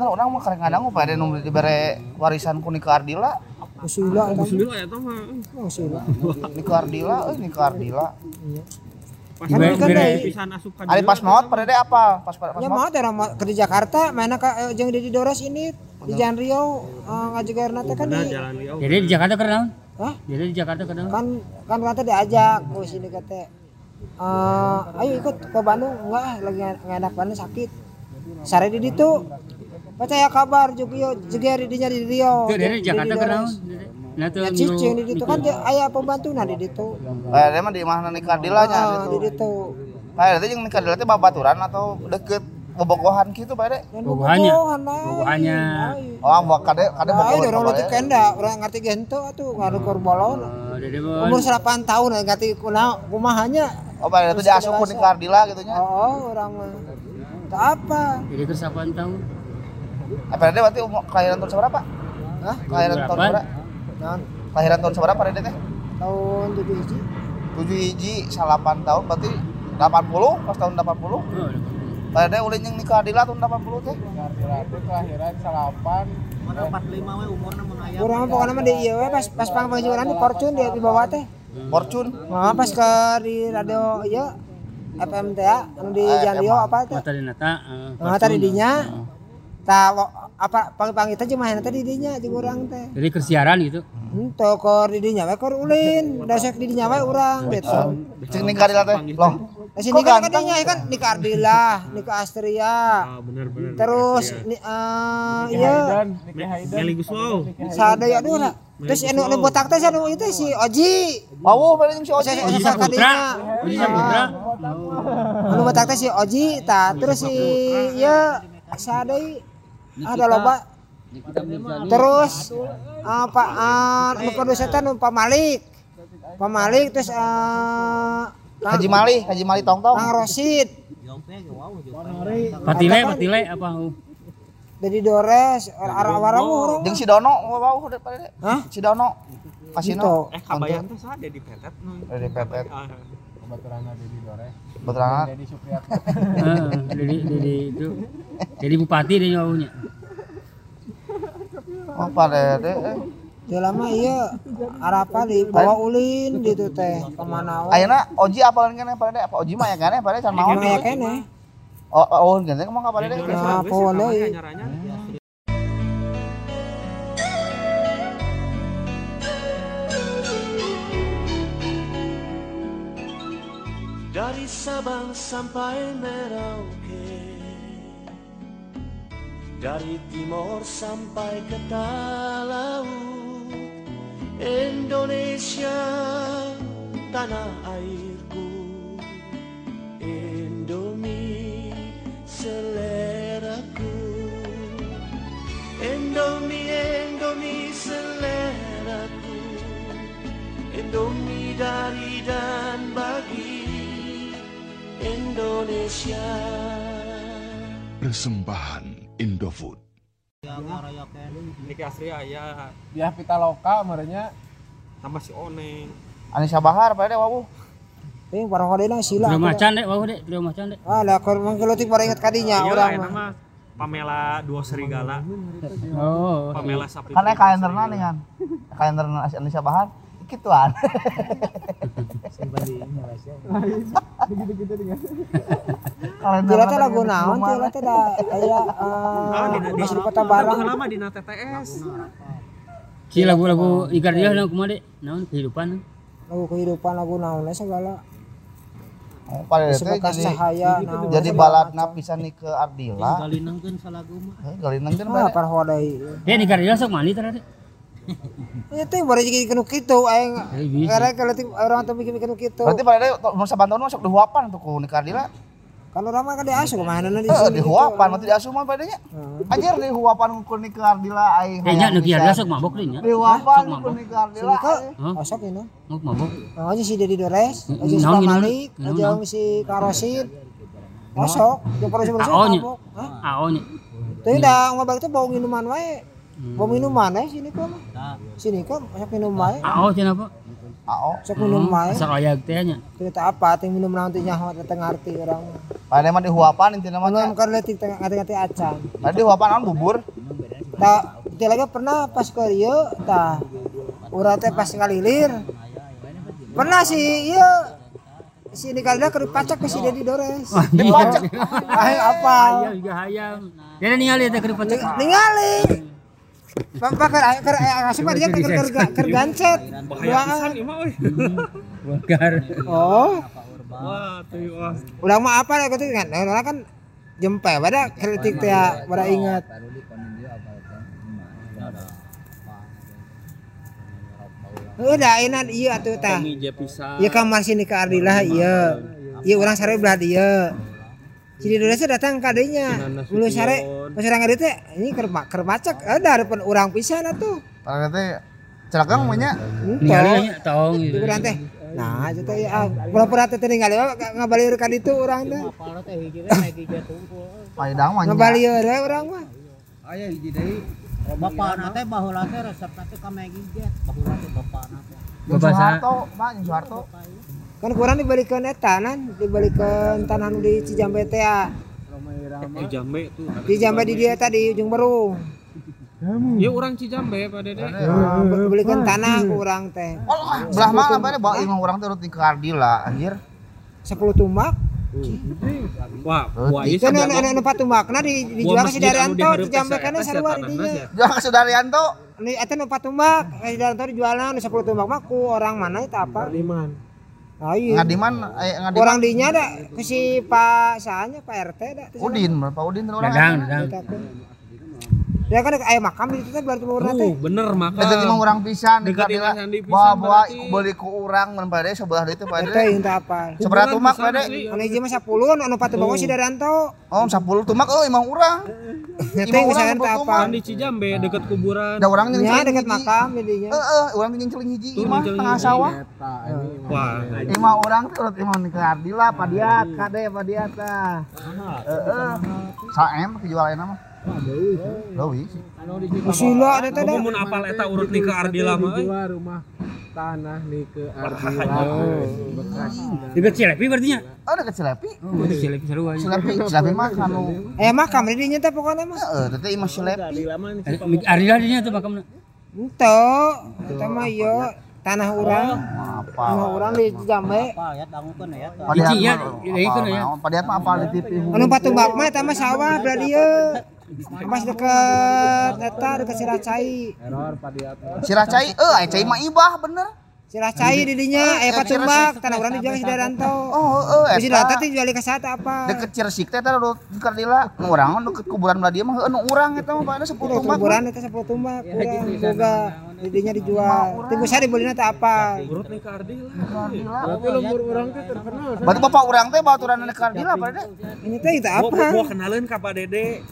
bener orang mah karek ngadang pada nu dibere warisan ku Nika Ardila Usila eta. Dulu ya tuh mah. Usila. Nika Ardila euy Nika Ardila Pas Kan kan kan dari dari- pisan asup ka Ari dieu. pas maot pada deh apa pas pas Ya maot mau orang mau ke di Jakarta mana ka eh, jeung di Dores ini di Jalan Riau eh, ngajegarna teh kan di. Jadi di Jakarta naon? Hah? Jadi di Jakarta naon? kan kan kata diajak ke sini kata eh ayo ikut ke Bandung enggak lagi nggak enak Bandung sakit sare di ditu percaya kabar juga juga di dinya di Rio Itu dari di- Jakarta naon? Nah tuh Ya cicing di ditu kan dia aya pembantu nah di ditu eh dia mah di mana Nika Ardila nya Ah, di ditu kayak itu jeung Nika Ardila teh babaturan atau deket bobogohan gitu pada dan Bobogohannya. Bobogohannya. Oh buat kade kade bobogohan orang leutik kenda, orang ngerti gento atuh ngarukur bolon. Oh, jadi Umur 8 tahun ngerti kunaon kumahanya. oh pada itu diasup ku Nika Ardila gitu nya Oh, orang. Tak apa. jadi ke 8 tahun. Eh deh berarti umur kelahiran tahun seberapa Hah? kelahiran tahun Berapa? seberapa Naon? kelahiran tahun seberapa deh teh Tahun 7 hiji. tujuh hiji salapan tahun berarti 80 pas tahun 80 Oh, pada deh ulin yang nikah Ardila tahun 80 teh Urang mah pokoknya mah di ieu we pas pas pangpanjuran di Fortune di di bawah teh. Fortune Nah, pas ke di radio ieu FM teh ya, anu di Jalan Rio apa teh? Mata di nata. eh, Nah, tadi dinya. Wo- apa panggil-panggil teh jeung main tadi dinya jeung urang teh. Jadi kersiaran gitu. Henteu kor di dinya we kor ulin, dasek di dinya we urang gitu. cing nikah Ardila teh loh Di sini kan katanya kan Nika Ardila, Nika Astria. Ah, bener bener. Terus ni eh iya Meli Guslow. sadaya aduh lah. Terus anu anu botak teh anu itu si Oji. Wow, pada yang si Oji. Oji Saputra. Oji Saputra. Anu botak teh si Oji ta terus si iya sadai ada loba terus apa anu produser teh anu Pak Malik. Pak Malik terus eh Haji Mali, Haji Mali Tong Tong. Kang Rosid. Patile, patile apa? Dari Dores, arah warang orang. Jeung si Dono, wow, udah pada. Hah? Si Dono. Kasino. Eh kabayan teh sada di petet nu. Dari Pepet. Ah, Betulan. Eh, Jadi jadi itu. Jadi bupati dia nyawunya. Oh, pada deh. Ya lama iya apa di bawah ulin gitu teh ke mana we. Ayeuna Oji apa kan pada deh? Apa Oji mah ya kan pada can mau. Mau ya kene. Oh, oh, gini ngomong ka pada deh. Nah, apa Dari Sabang sampai Merauke. Dari timur sampai ke laut Indonesia tanah airku. Indomie seleraku. Indomie, Indomie seleraku. Indomie dari dan bagi Indonesia Persembahan Indofood. Niki Asri aya Dia Pitaloka merenya tambah si Oneng. Anissa Bahar pada deh wow. Ting parang kadena sila. Sudah macan deh, wah deh, sudah macan deh. Ah, lah kor mangkeuleutik para ingat kadinya Iya, mah. mah Pamela dua serigala. Oh. Pamela sapi. Karena kalenderna nih kan. Kalenderna Anissa Bahar. Gituan. Kalender Tila teh lagu naon teh da aya Ah, eh di kota Barang. lama di TTS. Si lagu-lagu Igar dia naon kumaha deh? Naon kehidupan? Lagu kehidupan lagu naon segala. Oh, pada Sebekas jadi cahaya naon. jadi baladna pisan nih ke Ardila. Galinangkeun salagu mah. Eh, Galinang kan Ah, pada. par hodai. Dia Igar dia sok mani tara deh. Ya teh bari jadi kenu kitu aing. Eh, bisa. Karena keleutik orang teh bikin kenu kitu. Berarti pada deh umur saban tahun masuk dihuapan tuh ku nikah Ardila. Kalau orang mah kan diasuh ke mana di Eh, sini. dihuapan mah tidak asuh mah padanya. Anjir dihuapan ku nikah Ardila aing. Eh, nya nu kieu dia sok mabok deh nya. Dihuapan ku mabok. nikah. Hah? Osok ini. Mau mabok. Oh, si Dedi Dores, Mm, aja si naon, Malik, aja si Karosid. Osok, yang perlu sebelum mabok. Hah? AO nya. Tapi dah ngobak itu bau minuman wae. Bau minuman eh sini kok. Sini kok masak minum wae. AO cenah apa? AO. Masak minum wae. Sak ayag teh nya. Kita apa teh minum naon teh nyaho teh ngarti orang. Pada mah dihuapan intinya mah. Ngomong ke letik tengah ngati-ngati acan. Tadi dihuapan naon bubur. Tak, itu lagi pernah pas ke Rio, tah. Urang teh pas ngalilir. Pernah sih, iya. Si ini kali ke pacak ke si Dedi Dores. Dipacak. Ah, apa? Hayam juga hayam. Dia ningali teh keur pacak. Ningali. Bapak keur keur asup dia keur keur keur gancet. Bakar. Oh, Wah, tuh wah. udah mah apa ya gitu kan? Orang kan jempe pada kritik teh pada ingat. Udah enak iya tah. Mija pisan. Iya kamar sini ke Ardila iya. Iya orang sare belah dia. Jadi Indonesia datang ke adanya. Mulu sare pas orang ada teh ini keur ma- keur macak ada harapan orang pisan atuh. Pada teh celakang mah nya. Ningali nya taong gitu. Urang teh. Nah, itu teh ya pura-pura teh ningali ngabalir ka ditu urang teh. Paidang mah nya. Ngabalir we urang mah. Bapak nate baheula teh resep teh ka Maggie Jet. Baheula teh bapak nate. Jeung Bapak Soeharto, Pak, Soeharto. Kan kurang dibalikan eta nan, dibalikan tanah nu di Cijambe teh. ya. Eh jambe tuh. Di Jambe di dia tadi ujung Berung. Ya orang Cijambe Pak Dede. Nah, belikan tanah ku urang teh. Oh, mah, belah mana pada bawa imam orang teh rutin ke Ardila anjir. 10 tumbak. Wah, wah ieu Kan anu empat tumbakna di dijual ke anu Daryanto, dihareup di Jambe esa kana eta sarua di nya. Jangan ke Sudaryanto. Ini eta nu empat tumbak, si Daryanto dijualna nu 10 tumbak mah ku orang mana eta apa? Liman. Ah iya. Ngadiman eh ngadiman. Orang dinya ada ke si Pak sahanya Pak RT da. Udin, Pak Udin orang. Dadang, dadang. Ya kan aya makam situ teh berarti urang teh. Uh, bener maka. Eta imam orang pisan di Dekat pisan Bawa beli ku urang mun pada sebelah ditu Eta pada. yang teh apa? Seberapa tumak asli. Anu hiji mah 10, anu empat tumbak mah si Daryanto. Oh, 10 tumak oh imam urang. Eta urang sepuluh teh apa? Kan di Cijambe deket kuburan. Ada orang yang Ya dekat makam jadinya. Heeh, urang yang celing hiji imah nyeling tengah sawah. Wah, Imah orang tuh urut imam ke Ardila padiat kade padiat tah. Heeh. Saem kejualan nama. Deui. Usila eta da. Mun apal eta urut nih ke Ardila mah. euy. jual rumah tanah nih ke Ardila. Dekat Cilepi berarti nya. Oh, deket Cilepi. Oh, dekat Cilepi sarua. nya. Cilepi, Cilepi mah kanu Eh makam di dinya teh pokoknya mah. heeh, teh imah Cilepi. Arila dinya tuh makamna. Ento, eta mah ieu tanah urang. Apa? Tanah urang di Jambe. Apa ya dangukeun ya. Hiji ya, mah, ya, ya. mah apal di TV. Anu patumbak mah eta mah sawah belah dieu. Pas deket eta deket Siracai. Error padiat. Sirah cai, eh, aya cai mah ibah bener. Siracai di dinya aya patumbak, tanah urang dijual si Daranto. Oh, heeh, Si eta. Daranto teh dijual ke sata apa? Deket Ciresik teh urut di Kardila. Urang deket kuburan belah dia mah heueuh nu urang eta mah pada 10 Udah tumbak. kuburan eta 10 tumbak urang boga di dinya dijual. Tunggu saya dibelinya teh apa? Urut nih ke Ardila. Tapi lembur orang teh terkenal. Berarti bapak urang teh baturan di Kardila pada. Ini teh itu apa? gua kenalin ka Pak Dede.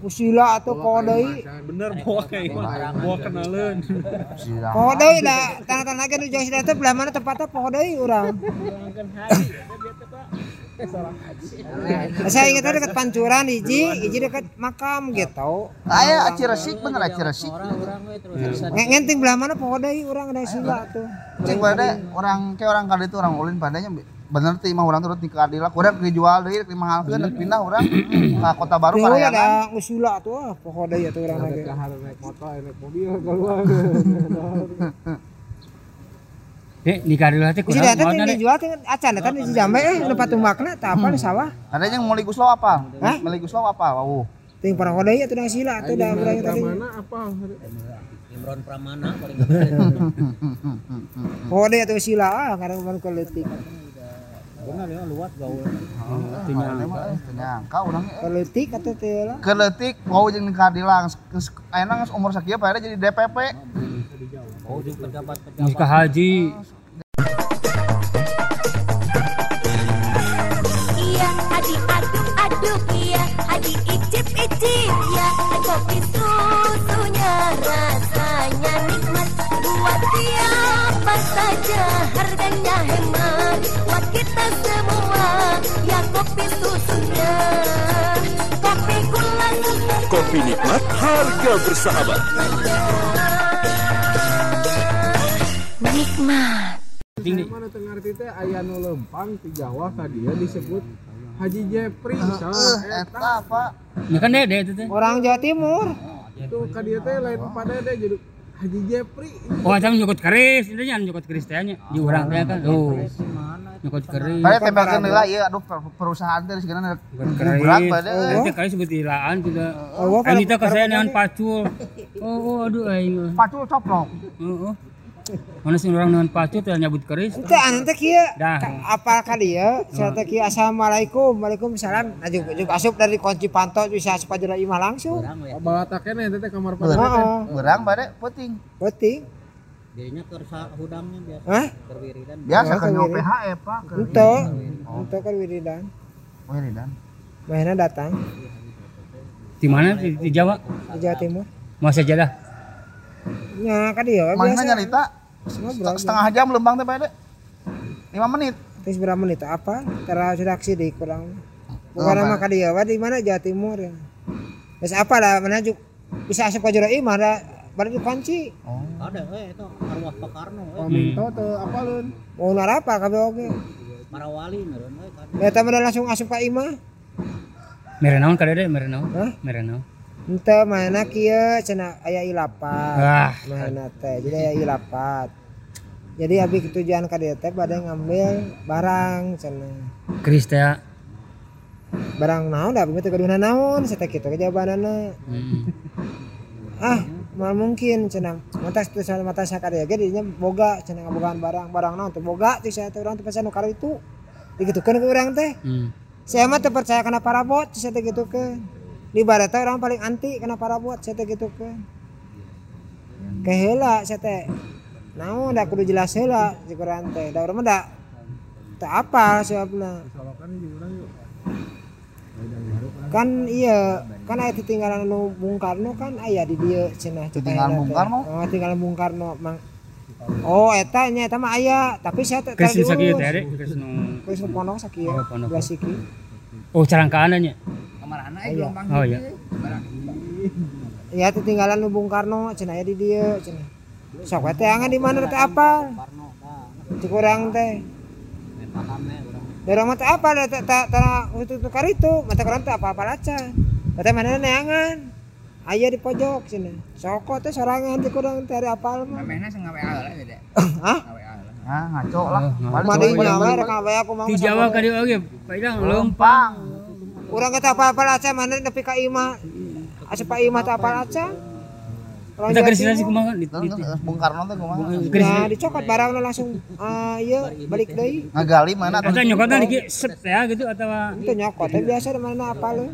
Usila atau kodai? Bener bawa kayak? Gua kenalin. Kodai lah, tanah-tanah kan ujung sida teh belah mana tempatnya kodai urang. Saya ingat dekat pancuran hiji, hiji dekat makam gitu. Aya Ciresik bener aya Ciresik. Orang we terus Nge- Ngenting belah mana podai urang ada sila tuh. Cing pada orang kayak orang kali itu orang ulin padanya bener teh imah urang turut di Kardila. Kurang dijual deui rek dimahalkeun rek pindah urang ka Kota Baru Tuh Parayangan. ada usula tuh, ah, atuh urang lagi. Kahar naik motor, naik mobil keluar. Di Karila teh Si kurang data mau teh na, Dek. dijual teh acan eta di Jambe eh tempat tumbakna tah apa di sawah. Ada yang Meli Guslow apa? Hah? Meli Guslow apa? Wow. Ting para podai atuh da sila atuh da urang tadi. Mana apa? Imron Pramana paling Podai atuh sila ah kadang ban keletik. Keletik atuh teh lah. keletik wow jeung di Kardila geus ayeuna geus umur sakieu pada jadi DPP. Oh jeung pejabat Mus ka haji. Iya, adik aduk-aduk. Iya, adik icip-icip. ya, nikmat, harga bersahabat. nikmat Penting nih. Mana tengah arti teh aya nu lempang ti Jawa ka dia disebut Haji Jepri Eh, salah eta Pak. Ya kan dede itu teh. orang Jawa Timur ka teh lain pada deh jadi Haji Jepri Oh, eta nyokot keris, itu nya nyokot keris teh nya. Di urang teh kan. Oh. Nyokot keris. Pada tembakan heula ieu aduh per- perusahaan teh sebenarnya berat pada. Itu kali sebut ilaan kita. Oh, Ini teh kasaya nean pacul. Oh, oh aduh aing. Pacul coplok. Heeh. Mana sih orang dengan pacul teh nyabut keris? Ente anu teh kieu. Dah. apa ka dia? Saya teh kieu assalamualaikum waalaikumsalam. Nah juga, juga asup dari kunci panto bisa asup aja imah langsung. Balata kene teh kamar heeh. Berang pada penting. penting Dirinya kersa hudangnya biasa. Hah? Berwiridan. Biasa Oh, kan nyawa PHE Pak. ente ente kan wiridan. Wiridan. mainnya datang. Di mana? Di, Jawa? di Jawa Timur. Mau saja dah. nya ka dia we Mana nyarita setengah jam lembang teh pada. 5 menit. terus berapa menit apa teraksi di kurang bukan nama ka dia we di mana Jawa Timur ya terus apa lah mana juga bisa asup ka jero imah da baru dikunci Ada eh itu arwah Pak Karno eh. paminto teu apa leun mau narapa kabeh oge Para wali meureun eh kan. ya tamu langsung asup ka imah Mere naon ka dede? Mere naon? Hah? Mere naon? Ente mana kieu cenah aya ilapat. Ah. Mana teh jadi aya ilapat. Jadi abi tujuan ka dieu teh bade ngambil barang cenah. Keris teh. Barang naon da abi teh kaduna naon saya teh kitu jawabanana. Hmm. Ah, mal mungkin cenah. Mata itu sama mata saya ka dieu ge dinya boga cenah ngabogaan barang. Barang naon teh boga teh saya teh urang teh pesan nu itu. Digitukeun ke urang teh. Hmm. Saya mah teu percaya kana parabot saya teh gitukeun. Di orang paling anti kana parabot saya teh gitukeun. Keheula saya teh. Naon da kudu jelas heula si kurang teh. Da urang mah da teu apal sebabna. Kan iya, kan aya tinggalan nu Bung Karno kan aya di dieu cenah Tinggalan Bung Karno? Oh, tinggalan Bung Karno mang. Oh, eta nya eta mah aya, tapi saya teh tadi sakieu urus. teh. Keris nu nu ponok sakieu. Oh, siki. Oh, carangkaan nya. Iya. Oh iya. Ya tinggalan nu Bung Karno cenah aya di dieu cenah. Sok teh angan di mana teh apa? Cek urang teh. Dari mah teh apa da teh tanah itu tukar itu, mata kurang teh apa-apa laca. Teh mana neangan. Aya di pojok cenah. Soko teh sorangan di kurang teh ari apal mah. Memena sing ngawe ala deh. Hah? Nah, ngaco lah. Balik, Madi balik, nyawa rek ngawe aku mau. Di Jawa ka dieu oge. Paidang leumpang. Urang kita apa-apa laca mana nepi ka imah. Asup ka imah teh apa laca. Orang Kita Timur. nasi kumaha di terus Bung Karno teh kumaha? Nah, dicokot barangna langsung ah iya balik deui. Ngagali mana Eta nyokotna di set ya gitu atau Itu nyokot teh biasa di mana apa lu?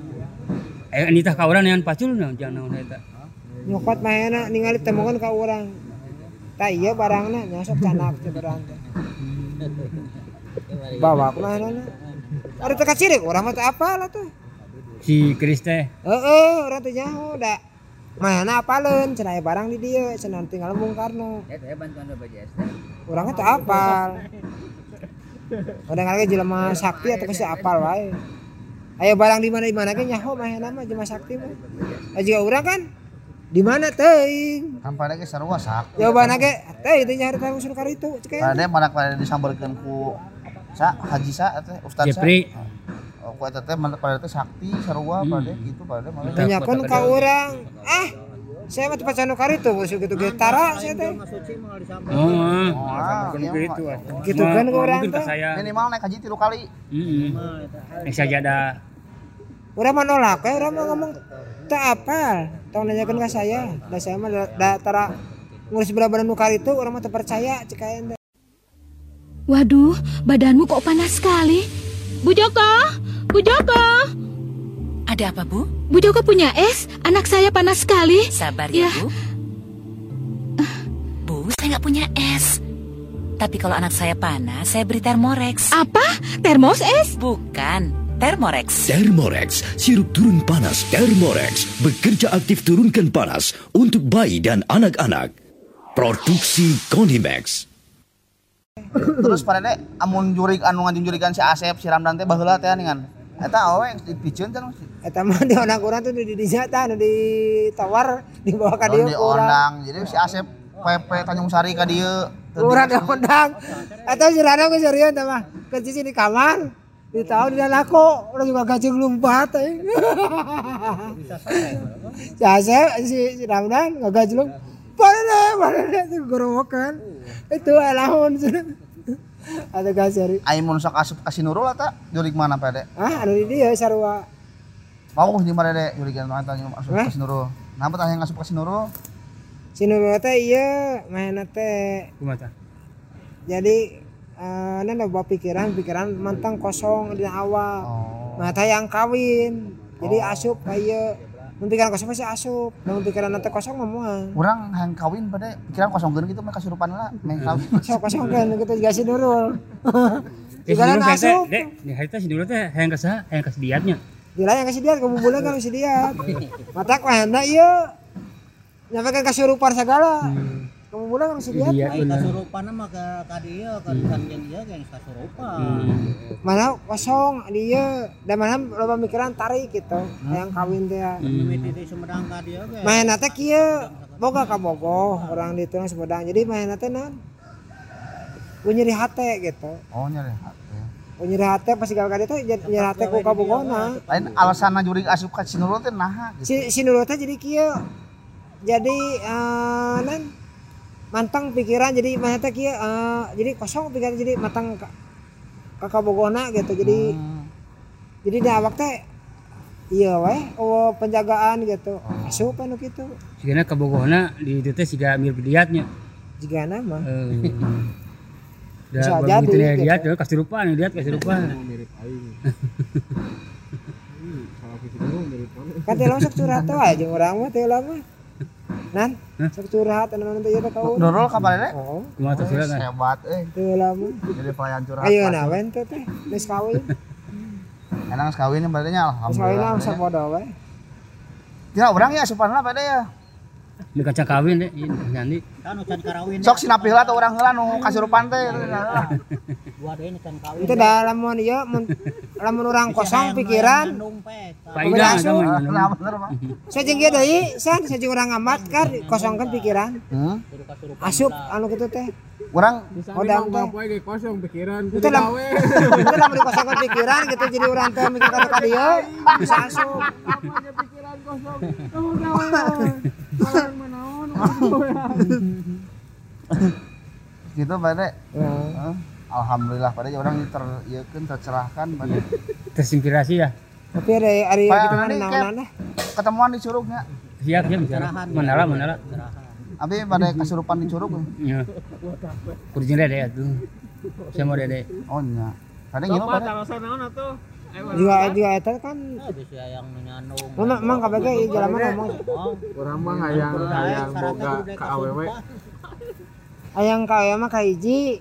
eh ini tah ka urang nean pacul naon jangan naon eta. Nyokot mahena ningali temukeun ka urang. Tah iya barangna nyosok canak teh barang teh. Bawa ke Ada teh kacirik urang mah teh apa lah tuh. Si keris teh. Heeh, urang teh nyaho da. Mana apaleun cenah barang di dieu cenah tinggal Bung Karno. Ya bantuan BPJS. Urang teh apal. Kadang lagi jelema sakti atau kasih apal wae. Aya barang di mana di mana ge nyaho mah jelema sakti mah. Ah juga urang kan di mana teuing? kan pada ge sarua sak. Jawabanna ge teh itu nyari tahu suruh karitu cek aya. Pada mana pada disambarkeun ku sa haji sa teh ustaz sa. Jepri. Oh, ku eta teh mana pada teh sakti sarua pada gitu pada malah. Tanyakeun ka urang. Ah, saya mah tempat canu karitu busuk gitu ge tara saya teh. Oh, ah. Ah, iya, begitu. mah. ah. Gitu kan orang teh. Minimal naik haji tilu kali. Heeh. Yang sajadah. Urang mah nolak we urang mah ngomong teu apal. Tong nanyakeun ka saya. Da saya mah da, da tara ngurus bener-bener nu karitu urang mah teu percaya cek aya teh. Waduh, badanmu kok panas sekali. Bu Joko, Bu Joko. Ada apa, Bu? Bu Joko punya es, anak saya panas sekali. Sabar ya, Ya. Bu. Bu, saya nggak punya es. Tapi kalau anak saya panas, saya beri Thermorex. Apa? Termos es? Bukan, Thermorex. Thermorex, sirup turun panas Thermorex bekerja aktif turunkan panas untuk bayi dan anak-anak. Produksi Konimax. Terus pada teh amun jurig anu ngajung jurigan si Asep si Ramdan teh baheula teh ningan. Eta awe yang dipicieun teh Eta mah di onang urang tuh di di tah nu ditawar dibawa ka dieu di ondang. Jadi si Asep PP Tanjung Sari ka dieu. Urang di- diundang. Eta si Rano geus serius teh mah. Kerja di kamar. di tahu di lako orang juga gajeng lumpat eh. Jasa si si Ramdan gajeng Mana deh, mana deh, itu gorowokan. Itu alahun. Ada gasari. Aimun sok asup ka Sinurul eta jurig mana pede? Ah, anu di dia sarua. Mau di mana deh jurig anu eta asup ka Sinurul. Napa tah yang asup ka Sinurul? Sinurul teh iya main teh Kumaha jadi eh nana bawa pikiran pikiran mantang kosong di awal Oh. nah yang kawin jadi asup kayak pikiran kosong masih asup. Namun pikiran nanti kosong ngomong Urang hayang kawin pada pikiran kosongkeun gitu mah kasurupan lah, meh kawin. so kosong kan kita juga si Nurul Eh, teh, asup. Dek, di hari teh si Nurul teh hayang kesaha? Hayang kasih diatnya. Gila yang kasih dia kamu bulan kan kasih dia mata kena iya. Nyampe kan kasurupan segala kamu bulan kan kasih dia Iya Ai bener. kasurupan mah ke ka dieu ke sanjang ieu ge kasurupan. mana kosong dia dan mana loba mikiran tarik gitu yang kawin teh Mimiti di Sumedang ka dieu ge. main nate kieu boga ka bogoh orang di tengah Sumedang. Jadi main nate non gue nyeri hate gitu. Oh nyari hati. gue nyeri hate pas segala kali itu nyeri hate ku ka bogona Lain alasanna jurig asup ka teh naha gitu. si teh jadi kieu jadi eh non mantang pikiran jadi main teh kieu eh, jadi kosong pikiran jadi matang ka ka kabogona gitu jadi Hmm. jadi di awak teh iya weh oh penjagaan gitu asup anu gitu Sigana kabogohna di dieu teh siga mirip diatnya. jika nama Eh. Bisa Da jadi, begitu nih gitu. diat tuh kasurupan, diat kasurupan. mirip aing. Hmm, salah visi dulu mirip mana? kan teh sok curhat aja orang mah teh lama nan sok curhat anu nanti ya kau Nurul ka Balede? oh Kumaha teh surat? Hebat euy. teh lama Jadi pelayan curhat. ayo na wen teh teh geus kawin Enang geus kawin pada nya geus kawin alhamdulillah. lah sapodo we Ya urang ya asupan lah pada ya. Di kaca kawin deh, ini nyandi. Kan. Sok sinapih lah tuh urang heula nu kasurupan teh. Dua deui can kawin. itu dah lamun ieu mun lamun urang kosong pikiran Faedah sama Nah sajeng ge deui san sajeng urang amat kan kosongkeun pikiran Hmm. asup anu kitu teh Urang Oh, Odang teh. kosong pikiran. Itu gawe. itu lamun dikosongkeun pikiran gitu jadi urang teh mikir ka ka dieu bisa asup Apanya pikiran kosong. Orang gitu pada. Ya. Heeh. Alhamdulillah pada orang ini ter ieu keun tercerahkan pada. Terinspirasi ya. tapi ada hari gitu kan nanti naonan dah Ketemuan di curugnya. Siap siap bicara. Manala manala. Abi pada kasurupan di curug. Ya. Kurjing dede atuh. Saya mau dede. Oh nya. Tadi gimana Coba pada? Juga juga eta kan Bisa yang nyandung. memang emang kabeh jalan mah ngomong. Orang mah hayang hayang boga ka awewe. ayang kaya mah kahiji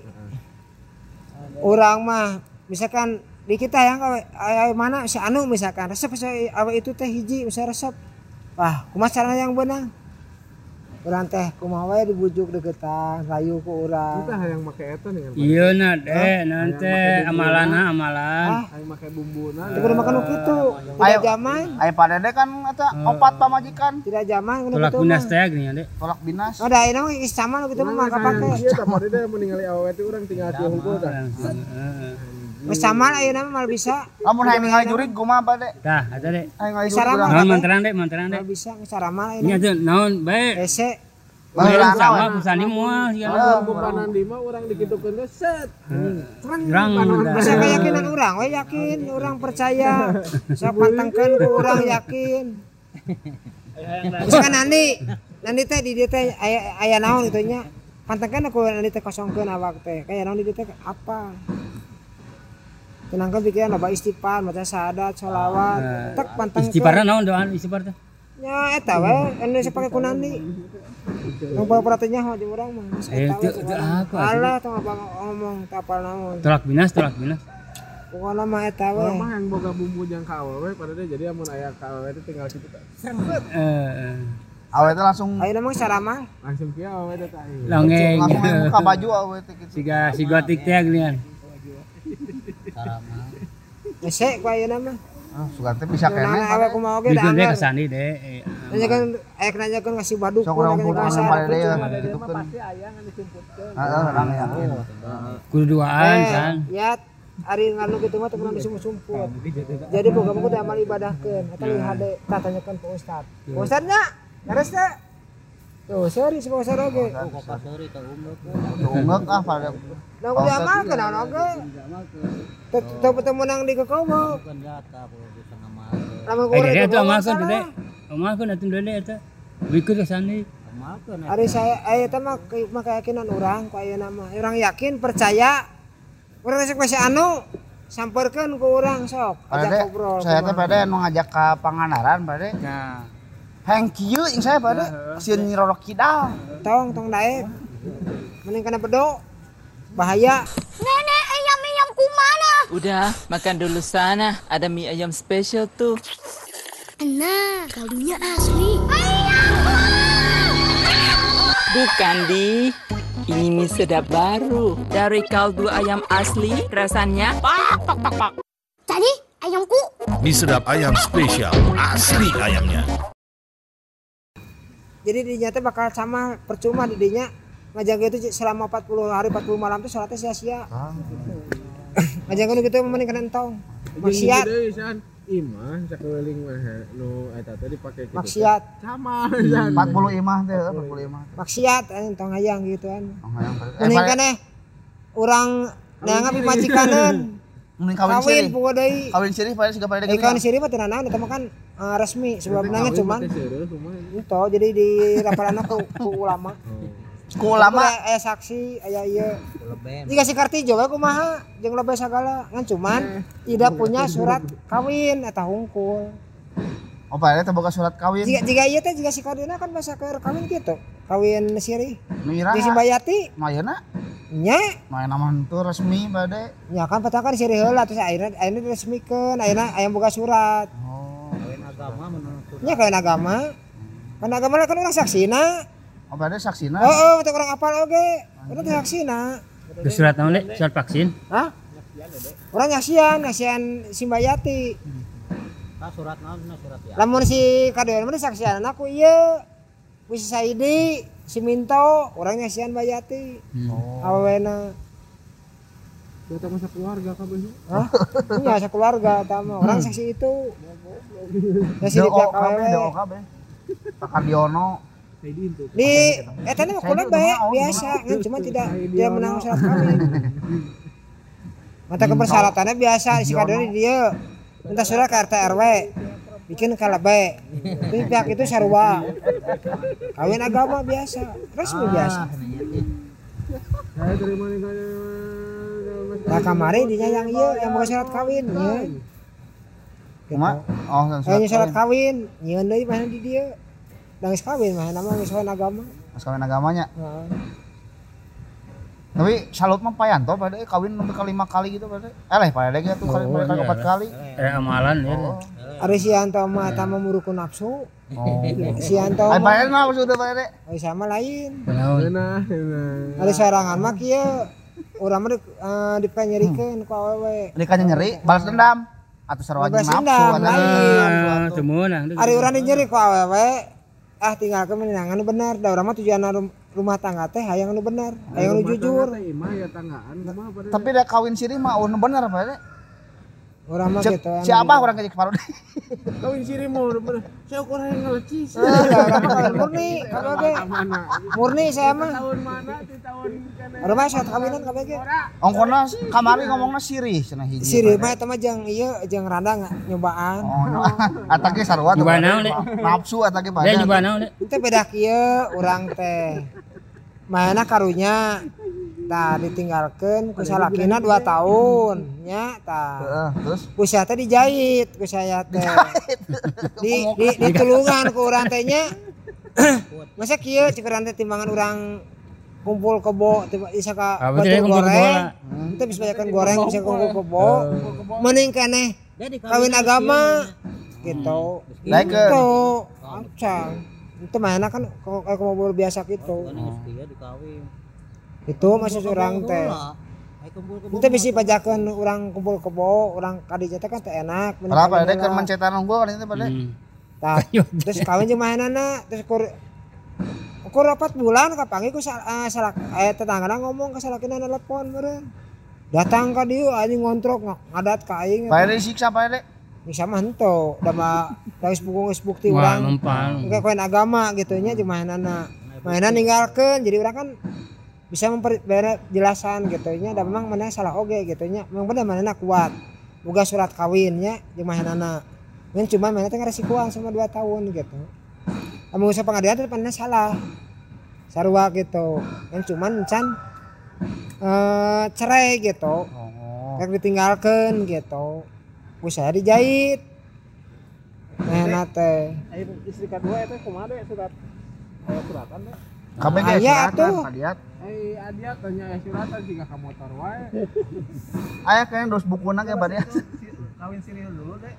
orang mah misalkan di kita yang aya mana si anu misalkan resep si awe itu teh hiji misalnya resep. Wah kumaha carana yang benar urang teh kumaha wae dibujuk deketan rayu ku urang Kita hayang make eta nih. Iya na deh, nanti amalana amalan. ah Hayang make bumbuna. teu kudu makan Ayo. tidak zaman Ayo pada deh kan eta opat pamajikan. tidak zaman kudu Tolak binas teh gini deh. Tolak binas. ada ini mah sama nu kitu mah kapake Iya, pada deh meninggali awewe itu orang tinggal di hungkul dah. Geus sama ayeuna mah mal bisa Lamun hayang ningali jurig kumaha pada? Dah, ada deh. Hayang ningali Sarang jurig urang. Naon manteran deh, manteran deh. mal bisa geus sarama Ini ayeuna ada naon bae. ese Baheula sama naon? pusani moal ya. Di mah orang dikitukeun teh set. Gerang Masa keyakinan orang, we yakin, orang percaya. Sok pantengkeun ku orang yakin. Misalkan nanti, nanti teh di dieu teh aya aya naon gitu nya. Pantengkeun aku nanti teh kosongkeun awak teh. Kayak naon di teh apa? Tenangkan pikiran loba istighfar, maca syahadat, sholawat. Tek pantengkeun. Istighfarna naon doan istighfar teh? Nya eta we, anu sapake kunani. Yang pura-pura teh nyaho jeung urang mah. Eh, teu- teu pokona. apa, Alah tong apa ngomong teu apal naon. Tolak binas, tolak binas. Pokona mah eta we. Orang mah yang boga bumbu yang ka awewe pada deh jadi amun aya ka awewe itu tinggal kitu teh. Set. Eh, Awe teh langsung Ayo namang sarama. Langsung kieu awewe teh tah. longeng. langsung buka baju awe teh gitu. Siga si gotik teh ginian. Ese ku ayeuna mah. Ah, teh bisa kene. Da Bikin teh anggar. kesani deh. Eh, Nanya kan aya nanya kan ngasih baduk Sok urang pun urang syarat pada ya gitu kan. aya ngan disimputkeun. Heeh, urang yakin. Kudu duaan Eh, kan. ya ari nganu kitu mah teu pernah disumput-sumput jadi boga boga teh amal ibadahkeun eta leuwih hade tatanyakeun ke ustad Pak ustadnya teh tuh sorry si Pak ustad oge Ungek ah pada nah kudu amalkeun naon oge teu teu teu menang di kekomo lamun Eh kurang bawah amalkeun sana. dede. Amalkeun atuh dede eta. Wikeun ke sani. Ari saya aya teh mah mah keyakinan urang ku ayeuna mah. Urang yakin percaya. Urang resek masih anu samperkeun ku urang sok ajak ngobrol. saya teh pada nu ngajak ke Pangandaran pada Nah, hang kieu yang saya pada sieun Nyi Roro Kidal Tong tong daek. Mending kana bedo. Bahaya. Nenek ayam-ayam kumana? Udah, makan dulu sana. Ada mie ayam spesial tuh. Nah, kaldunya asli. Bukan, Di. Ini mie sedap baru. Dari kaldu ayam asli, rasanya pak, pak, pak, pak. Tadi ayamku. Mie sedap ayam spesial, asli ayamnya. Jadi dinya teh bakal sama percuma di dinya ngajaga itu selama 40 hari 40 malam tuh salatnya sia-sia. Ngajaga nu kitu mending kana entong. Maksiat. Deui san. Imah sakeuling mah nu eta teh dipake kitu. Maksiat. Sama san. 40 imah teh 40 imah Maksiat eh, entong hayang gituan. Oh, hayang eh, Mending kana urang neanggap. mending kawin Kawin sirih puguh deui. kawin sirih pada siga pada Eh kawin siri mah teu naon eta mah kan eh, resmi sebelumnya Kawin cuman kumaha. itu jadi di rapalan ku, ku ulama. ku ulama aya saksi aya ieu. Jika si Kartijo we kumaha jeung lebih sagala ngan cuman tidak punya surat kawin eta hungkul. oh pada teh boga surat kawin Jika jika ieu teh jika si Kardina kan bahasa keur kawin gitu. Kawin siri. nu Di Simbayati mayana nya main nama itu resmi pada nya kan petang kan siri heula terus akhirnya akhirnya diresmikeun akhirnya aya boga surat. Nya kawin agama. Kan agama lah kan orang saksina. oh pada saksina Oh, oh, untuk orang apal oge. Urang teh saksina. Geus surat naon dek? Surat vaksin. Hah? Orang nyasian, nyasian Simbayati. surat naon surat ya. Lamun si kadoan mana saksian aku iya. Wis Saidi, si Minto, orang nyasian Bayati. Oh. Awena. Kita masa keluarga kabeh. Hah? Iya, sekeluarga tama. Orang saksi itu. Ya si di do pihak kabe do awewe. kabe Pakardiono Di eta mah kula bae biasa, kan cuma tidak dia menang syarat kawin. Mata kepersyaratannya biasa si kadoan di dia. Minta surat ke RT RW. Bikin kalabe. Di pihak itu sarua. Kawin agama biasa, resmi biasa. Saya terima nikahnya. Nah kamari dinya yang iya yang mau syarat kawin ya. cuma oh dan Kayaknya surat syarat kawin, nyeun deui mah di dia. Nangis kawin mah nama geus kawin agama. mas kawin agamanya Heeh. Tapi salut mah payanto pada eh, kawin sampai kali lima kali gitu pada eh lah pada gitu tuh kali Oh, kali iya, empat kali Ada amalan ya. oh Ari si Anto mah eta mah muruku nafsu. oh Si Anto Ay, mah sudah pada Ari sama lain. Nah, nah. Ari sorangan mah kieu urang mah di- eh, dipanyerikeun ku awewe. nyeri balas dendam atau sarwa nafsu lain. Ah, meunang. Ari urang dinyeri ku awewe, ah tinggalkeun menangan nu bener. Da urang mah tujuan rumah tangga teh hayang nu bener, hayang nu jujur. Ya tapi ada kawin sirih mah oh bener pada Urang mah gitu. si abah orang kayak kepala Kawin siri mau bener. Saya kurang yang kawin murni, kabeh. Mana? Murni saya mah. Tahun mana? Di tahun kana. Urang mah saat kawinan kabeh ge. ongkona kamari ngomongna sirih cenah hiji Siri mah eta mah jeung ieu jeung randa nggak nyobaan. oh no. atake sarwa tuh nafsu nyoba naon dek? Itu beda kieu urang teh. Mana karunya tah ditinggalkeun ku salakina 2 tahun nya tah. Heeh, terus Ku sia teh dijahit ku saya teh. Di di ditulungan ku urang teh nya. Masa kieu cek urang teh timbangan urang kumpul kebo tiba bisa ka Ah, batu goreng. Itu bisa banyakan goreng bisa kumpul kebo. Mending keneh kawin agama gitu. Itu acang. Itu mana kan kalau kayak mobil biasa gitu. Dia. Itu masih orang teh. Itu bisa pajakan orang kumpul kebo, orang kadija teh kan teh enak. Kenapa ada kan mencetan unggul kan itu pada terus kawin jeung mahanana terus kur kur rapat bulan kapangi ku sal, eh, salak eh tetanggana ngomong ke salakina telepon meureun. datang ka dieu anjing ngontrok ng- ngadat ka aing Pak Ede siksa Pak Ede. bisa mah henteu da mah da geus bukung geus bukti urang. kayak koin agama gitu nya jeung mainanna mainan ninggalkeun jadi urang kan bisa memper jelasan gitu. Nya da memang mana salah oge gitu. Nya memang bener mana kuat. Boga surat kawinnya jeung mainanna Yang cuma mana teh resikoan sama 2 tahun gitu. Amun usah pengadilan teh mana salah. Sarua gitu. Yang cuman can eh cerai gitu. Kayak ditinggalkan gitu. Usaha dijahit. Nah nate istri kedua itu kumaha deh surat. Suratan deh. Ge Aya suratan atuh. Eh adia tanya suratan jika ka motor wae. Aya kayaknya dos bukuna ge Pak Diat. Kawin sini dulu deh.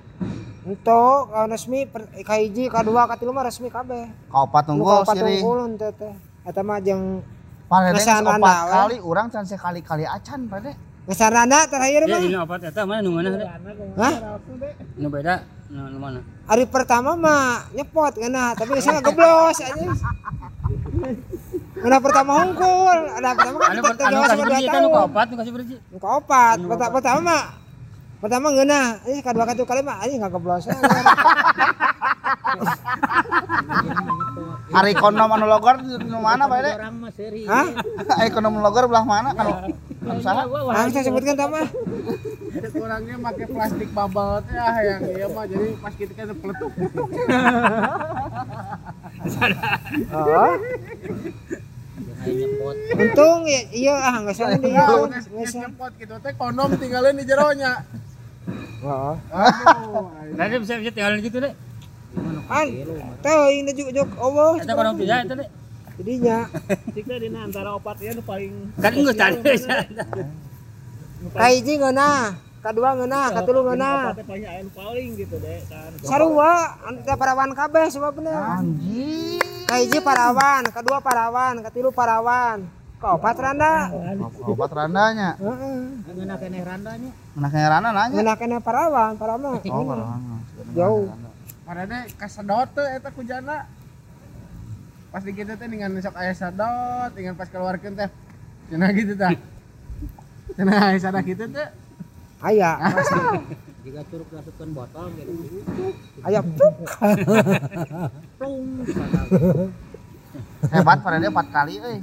untuk kalau resmi per, kahiji kadua katilu mah resmi kabeh Kaopat Nu tunggu kaopat siri. unggul teh teh eta mah jeung Ngesan opat kali urang can sekali-kali acan Pak Ede. ngesarana terakhir Ya, mah ini apa eta mana nu mana? Hah? Nu beda nu mana? hari pertama mah nyepot ngena tapi saya ngeblos aja Ngena pertama hungkul ada pertama kan Anu kita anu jauh kasih sama dua tahun kaopat nu kasih berji. Nu kaopat pertama pertama mah pertama ngena ini kedua katu kali mah ini nggak geblos Ari ekonom anu logor nu mana Pak Ede? Orang mah seri. Hah? Ekonom anu logor belah mana anu anu saha? Ah, saya sebutkan tak mah Kurangnya pakai plastik bubble teh ah yang iya mah jadi pas kita kan peletuk. oh. Untung ya iya ah nggak salah dia Nah, nggak nyempot gitu teh kondom tinggalin di jeronya. oh Aduh. Tadi bisa bisa tinggal gitu deh. kan tahu ini juk juk oh Eta kono tidak eta deh. jadinya teh dina antara opat nu paling Kan geus tadi. kahiji ngena kedua ngena katilu ngena paling gitu deh kan. sarua anta parawan kabeh sebabna Anjing. Kahiji parawan kedua parawan katilu parawan kaopat randa Obat randanya. heeh Ngena keneh randanya. Menaknya rana nanya. ngena kena parawan parawan Oh, parawan. jauh Padahal kasedot teh eta ku jana. Pas di kitu teh dengan sok aya sadot, dengan pas keluarkeun teh. Cenah gitu tah. Cenah aya sadah kitu teh. aya Jika curug rasupkeun botol gitu. aya puk Plung. Hebat Ede 4 kali euy.